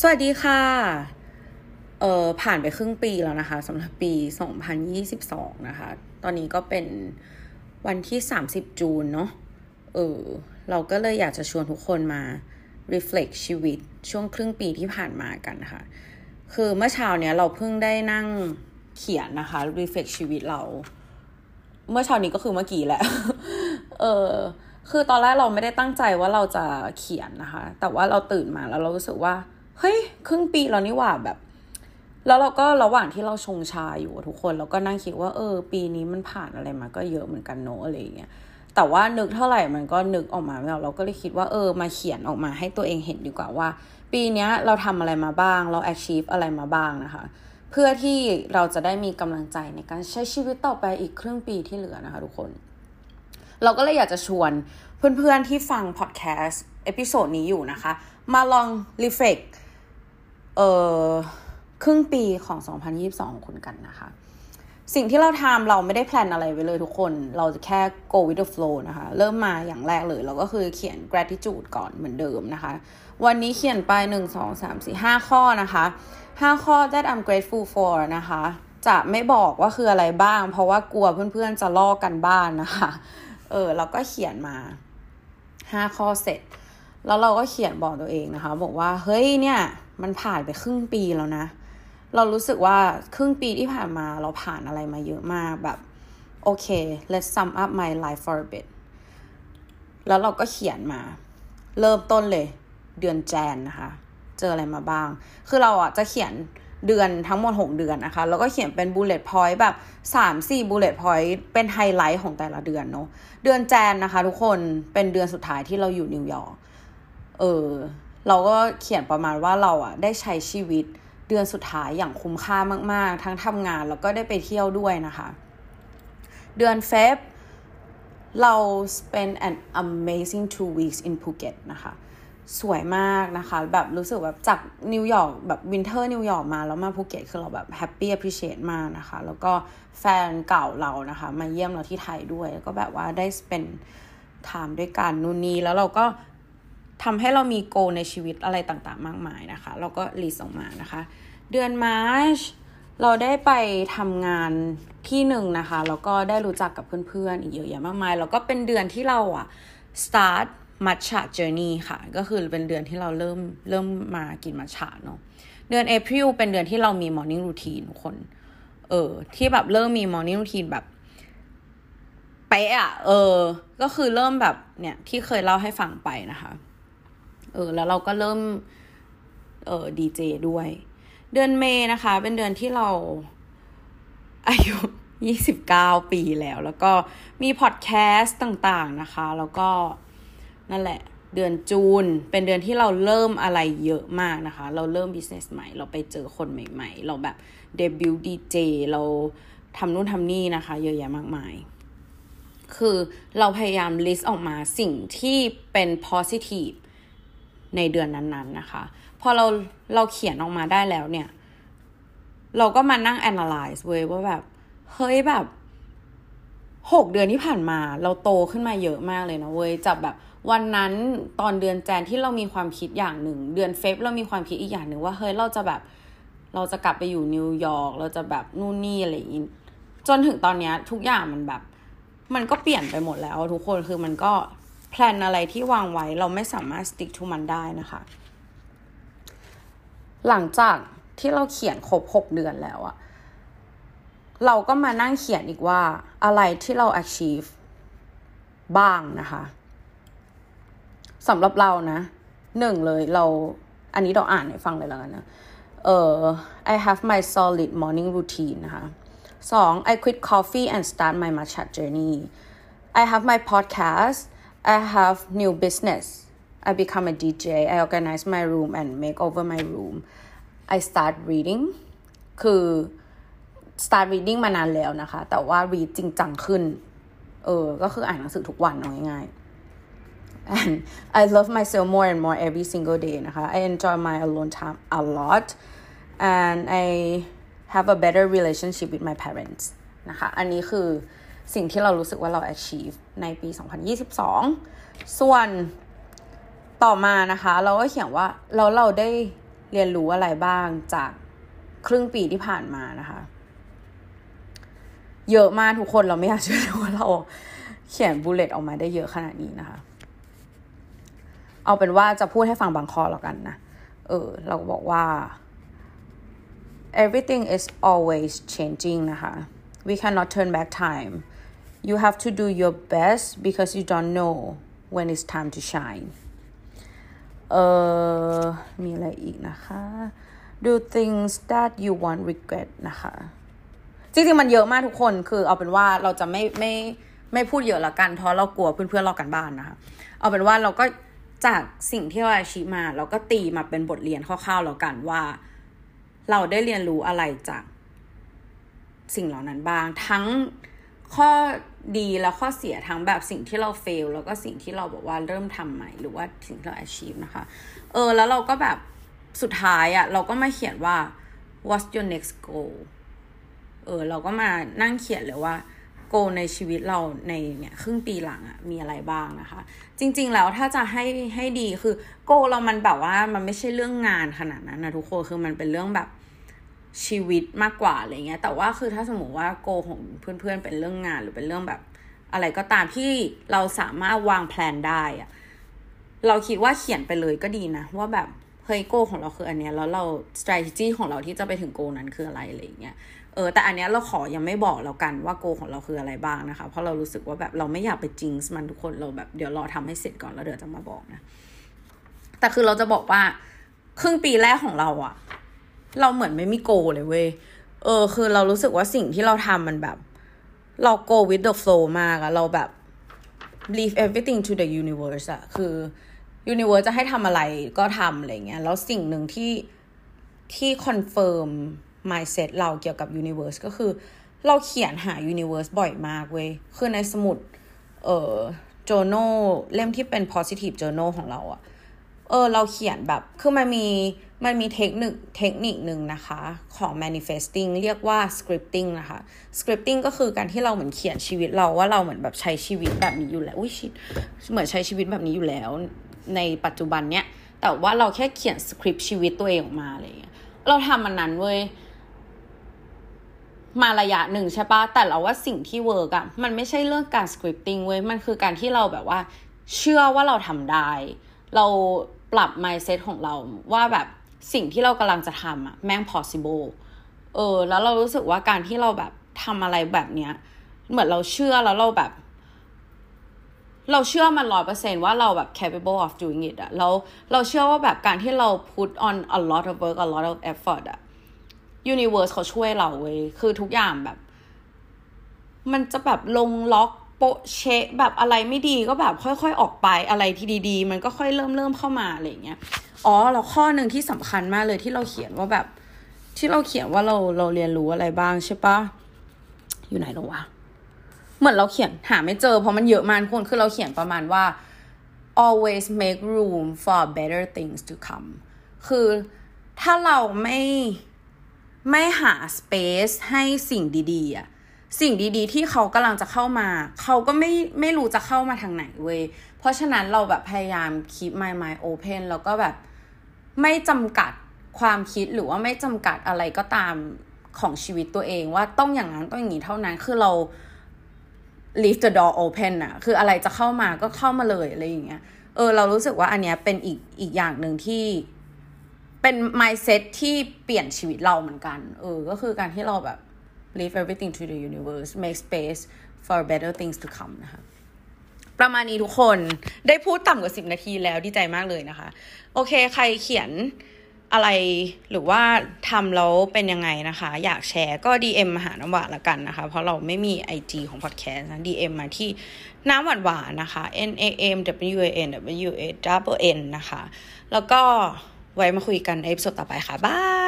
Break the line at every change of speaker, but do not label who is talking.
สวัสดีค่ะ เออผ่านไปครึ่งปีแล้วนะคะสำหรับปี 2022 นะคะ ตอนนี้ก็เป็นวันที่ 30 จูนเนาะ เออ เราก็เลยอยากจะชวนทุกคนมา reflect ชีวิตช่วงครึ่งปีที่ผ่านมากันนะคะคือเมื่อเช้าเนี้ยเราเพิ่งได้นั่งเขียนนะคะ reflect ชีวิตเรา เมื่อเช้านี้ก็คือเมื่อกี้แหละ เออ คือตอนแรกเราไม่ได้ตั้งใจว่าเราจะเขียนนะคะ แต่ว่าเราตื่นมาแล้วเรารู้สึกว่า เฮ้ยครึ่งปีแล้วนี่หว่าแบบ แล้วเราก็ระหว่างที่เราชงชาอยู่ทุกคนเราก็นั่งคิดว่าเออ ปีนี้มันผ่านอะไรมาก็เยอะเหมือนกันเนอะอะไรอย่างเงี้ยแต่ว่านึกเท่าไหร่มันก็นึกออกมาแล้วเราก็เลยคิดว่าเออมาเขียนออกมาให้ตัวเองเห็นดีกว่าว่า ปีนี้เราทำอะไรมาบ้าง เรา achieve อะไรมาบ้างนะคะ เพื่อที่เราจะได้มีกำลังใจในการใช้ชีวิตต่อไปอีกครึ่งปีที่เหลือนะคะทุกคน เราก็เลยอยากจะชวนเพื่อนๆที่ฟังพอดแคสต์ episode นี้อยู่นะคะ มาลองรี เออครึ่งปีของ 2022ของคุณกันนะคะ สิ่งที่เราทำเราไม่ได้ plan อะไรไว้เลยทุกคน เราจะแค่ go with the flow นะคะ เริ่มมาอย่างแรกเลย เราก็คือเขียน gratitude ก่อนเหมือนเดิมนะคะ วันนี้เขียนไป 1 2 3 4 5 ข้อนะคะ 5 ข้อ that I'm grateful for นะคะ จะไม่บอกว่าคืออะไรบ้าง เพราะว่ากลัวเพื่อนๆจะลอกกันบ้านนะคะ เออเราก็เขียนมา 5 ข้อเสร็จ แล้วเราก็เขียนบอกตัวเองนะคะ บอกว่าเฮ้ยเนี่ย มันผ่านไปครึ่งปีแล้วนะ เรารู้สึกว่าครึ่งปีที่ผ่านมาเราผ่านอะไรมาเยอะมากแบบโอเค let's sum up my life for a bit แล้วเราก็เขียนมา เริ่มต้นเลย เดือนแจนนะคะ เจออะไรมาบ้าง คือเราอะจะเขียนเดือนทั้งหมด 6 เดือนนะคะ แล้วก็เขียนเป็น bullet point แบบ 3-4 bullet point เป็นไฮไลท์ของแต่ละเดือนเนาะเดือนแจนนะคะทุกคนเป็นเดือนสุดท้ายที่เราอยู่นิวยอร์ก เออเราก็เขียนประมาณว่าเราอะได้ใช้ชีวิตเดือนสุดท้ายอย่างคุ้มค่ามาก ๆ ทั้งทำงานแล้วก็ได้ไปเที่ยวด้วยนะคะ เดือนเฟบเรา spend an amazing two weeks in Phuket นะคะ สวยมากนะคะ แบบรู้สึกแบบจากนิวยอร์กแบบ winter นิวยอร์กมาแล้วมาภูเก็ตคือเราแบบ happy appreciate มากนะคะ แล้วก็แฟนเก่าเรานะคะ มาเยี่ยมเราที่ไทยด้วย แล้วก็แบบว่าได้ spend time ด้วยกันนู่นนี่แล้วเราก็ ทำให้เรามี goal ในชีวิตอะไรต่างๆ มากมายนะคะ เราก็ release ออกมานะคะ เดือน March เราได้ไปทำงานที่หนึ่งนะคะ แล้วก็ได้รู้จักกับเพื่อนๆ อีกเยอะแยะมากมาย แล้วก็เป็นเดือนที่เราอะ start matcha journey ค่ะ ก็คือเป็นเดือนที่เราเริ่มเริ่มมากินมัทฉะเนาะ เดือน April เป็นเดือนที่เรามี morning routine คน เออ ที่แบบเริ่มมี morning routine แบบเป๊ะอะเออ ก็คือเริ่มแบบเนี่ยที่เคยเล่าให้ฟังไปนะคะ เออแล้วเราก็เริ่มเออดีเจด้วย เดือนเมย์นะคะ เป็นเดือนที่เราอายุ 29 ปีแล้ว แล้วก็มีพอดแคสต์ต่างๆนะคะ แล้วก็นั่นแหละ เดือนจูน เป็นเดือนที่เราเริ่มอะไรเยอะมากนะคะ เราเริ่มบิสเนสใหม่ เราไปเจอคนใหม่ ๆ เราแบบเดบิวต์ดีเจเราทำนู่นทำนี่นะคะ เยอะแยะมากมาย คือเราพยายาม list ออกมาสิ่งที่เป็น positive ในเดือนนั้นๆนะคะ พอเราเราเขียนออกมาได้แล้วเนี่ย เราก็มานั่ง analyze เว้ยว่าแบบ เฮ้ยแบบหกเดือนที่ผ่านมา เราโตขึ้นมาเยอะมากเลยนะเว้ยจากแบบวันนั้นตอนเดือนแจนที่เรามีความคิดอย่างหนึ่ง เดือนเฟบเรามีความคิดอีกอย่างหนึ่งว่าเฮ้ยเราจะแบบ เราจะกลับไปอยู่นิวยอร์กเราจะแบบนู่นนี่อะไรอย่างนี้จนถึงตอนนี้ทุกอย่างมันแบบ มันก็เปลี่ยนไปหมดแล้วทุกคนคือมันก็ แพลนอะไรที่วางไว้เราไม่สามารถ stick to มันได้นะคะ หลังจากที่เราเขียนครบหกเดือนแล้วอะเราก็มานั่งเขียนอีกว่าอะไรที่เรา achieve บ้างนะคะสำหรับเรานะหนึ่งเลยเราอันนี้เราอ่านให้ฟังเลยแล้วกันนะเออ I have my solid morning routine นะคะสอง I quit coffee and start my matcha journey I have my podcast I have new business I become a DJ I organize my room and make over my room I start reading คือ start reading มานานแล้วนะคะ แต่ว่า read จริงจังขึ้น เออ ก็คืออ่านหนังสือทุกวันเอาง่ายๆ and I love myself more and more every single day นะคะ I enjoy my alone time a lot and I have a better relationship with my parents นะคะ อันนี้คือ สิ่งที่เรารู้สึกว่าเรา achieve ในปี 2022 ส่วนต่อมานะคะ เราก็เขียนว่าเราเราได้เรียนรู้อะไรบ้างจากครึ่งปีที่ผ่านมานะคะ เยอะมากทุกคนเราไม่อยากเชื่อว่าเราเขียนบูเลตออกมาได้เยอะขนาดนี้นะคะ เอาเป็นว่าจะพูดให้ฟังบางข้อแล้วกันนะ เออ เราบอกว่า everything is always changing นะคะ we cannot turn back time you have to do your best because you don't know when it's time to shine เอ่อมีอะไรอีกนะคะ do things that you won't regret นะคะ จริงๆ มันเยอะมากทุกคน คือเอาเป็นว่าเราจะไม่ไม่ไม่พูดเยอะละกัน เพราะเรากลัวเพื่อนๆเรากันบ้านนะคะ เอาเป็นว่าเราก็จากสิ่งที่เราอาชีมา เราก็ตีมาเป็นบทเรียนคร่าวๆแล้วกันว่า เราได้เรียนรู้อะไรจากสิ่งเหล่านั้นบ้าง ทั้ง ข้อดีและข้อเสียทั้งแบบสิ่งที่เราเฟลแล้วก็สิ่งที่เราบอกว่าเริ่มทำใหม่ หรือว่าสิ่งที่เรา achieve นะคะ เออ แล้วเราก็แบบสุดท้ายอะ่ะเราก็มาเขียนว่า what's your next goal เออ เราก็มานั่งเขียนเลยว่าโกในชีวิตเราในเนี่ยครึ่งปีหลังอะมีอะไรบ้างนะคะ จริง ๆ แล้วถ้าจะให้ให้ดีคือโกเรามันแบบว่ามันไม่ใช่เรื่องงานขนาดนั้นนะทุกคนคือมันเป็นเรื่องแบบ ชีวิตมากกว่าอะไรเงี้ย แต่ว่าคือถ้าสมมติว่าโกของเพื่อนๆเป็นเรื่องงานหรือเป็นเรื่องแบบ อะไรก็ตามที่เราสามารถวางแผนได้อะเราคิดว่าเขียนไปเลยก็ดีนะว่าแบบเฮ้ยโกของเราคืออันเนี้ยแล้วเรา strategy ของเราที่จะไปถึงโกนั้นคืออะไรอะไรเงี้ยเออแต่อันเนี้ยเราขอยังไม่บอกแล้วกันว่าโกของเราคืออะไรบ้างนะคะ เพราะเรารู้สึกว่าแบบเราไม่อยากไปจิงส์มันทุกคนเราแบบเดี๋ยวรอทำให้เสร็จก่อนแล้วเดี๋ยวจะมาบอกนะแต่คือเราจะบอกว่าครึ่งปีแรกของเราอะ เราเหมือนไม่มีโกเลยเว้ย เออ คือเรารู้สึกว่าสิ่งที่เราทำมันแบบ เรา go with the flow มากอะเราแบบ leave everything to the universe อะคือ universe จะให้ทำอะไรก็ทำอะไรเงี้ย แล้วสิ่งหนึ่งที่ที่ confirm mindset เราเกี่ยวกับ universe ก็คือ เราเขียนหา universe บ่อยมากเว้ย คือในสมุด เอ่อ journal เล่มที่เป็น positive journal ของเราอะเออ เราเขียนแบบ คือมันมี มันมีเทคนิคเทคนิคหนึ่งนะคะของ manifesting เรียกว่า scripting นะคะ scripting ก็คือการที่เราเหมือนเขียนชีวิตเราว่าเราเหมือนแบบใช้ชีวิตแบบนี้อยู่แล้วอุ้ยชิเหมือนใช้ชีวิตแบบนี้อยู่แล้ว ในปัจจุบันเนี้ยแต่ว่าเราแค่เขียนสคริปต์ชีวิตตัวเองออกมาอะไรเงี้ยเราทำมันนั้นเว้ยมาระยะหนึ่งใช่ปะแต่เราว่าสิ่งที่ work อะมันไม่ใช่เรื่องการ scripting เว้ยมันคือการที่เราแบบว่า เชื่อว่าเราทำได้ เราปรับ mindset ของเราว่าแบบ สิ่งที่เรากำลังจะทำอะแม่ง possible เออ แล้วเรารู้สึกว่าการที่เราแบบทำอะไรแบบเนี้ย เหมือนเราเชื่อแล้วเราแบบ เราเชื่อมันร้อยเปอร์เซนว่าเราแบบ capable of doing it อะเราเราเชื่อว่าแบบการที่เรา put on a lot of work a lot of effort อะ universe เขาช่วยเราเว้ยคือทุกอย่างแบบ มันจะแบบลงล็อก โปเชะแบบอะไรไม่ดีก็แบบค่อย ๆ ออกไปอะไรที่ดีๆ มันก็ค่อยเริ่มเริ่มเข้ามาอะไรเงี้ยอ๋อแล้วข้อหนึ่งที่สำคัญมากเลยที่เราเขียนว่าแบบ ที่เราเขียนว่าเราเราเรียนรู้อะไรบ้างใช่ปะอยู่ไหนแล้วะเหมือนเราเขียนหาไม่เจอเพราะมันเยอะมากคนคือเราเขียนประมาณว่า always make room for better things to come คือถ้าเราไม่ไม่หา space ให้สิ่งดีๆอะ สิ่งดีๆ ที่เขากำลังจะเข้ามา เขาก็ไม่ไม่รู้จะเข้ามาทางไหนเว้ยเพราะฉะนั้นเราแบบพยายาม keep my mind open แล้วก็แบบไม่จำกัดความคิดหรือว่าไม่จำกัดอะไรก็ตามของชีวิตตัวเองว่าต้องอย่างนั้นต้องอย่างนี้เท่านั้นคือเรา leave the door open อะคืออะไรจะเข้ามาก็เข้ามาเลยอะไรอย่างเงี้ยเออเรารู้สึกว่าอันเนี้ยเป็นอีกอีกอย่างหนึ่งที่เป็น mindset ที่เปลี่ยนชีวิตเราเหมือนกัน เออ ก็คือการที่เราแบบ leave everything to the universe make space for better things to come นะคะประมาณนี้ทุกคนได้พูดต่ำกว่าสิบนาทีแล้วดีใจมากเลยนะคะ โอเคใครเขียนอะไรหรือว่าทำแล้วเป็นยังไงนะคะ อยากแชร์ก็ DM มาหาน้ำหวานละกันนะคะ เพราะเราไม่มี IG ของ podcast นะ DM มาที่น้ำหวานหวานนะคะ N A M W A N W A W N นะคะ แล้วก็ไว้มาคุยกันในเอพิโซดต่อไปค่ะ บ๊าย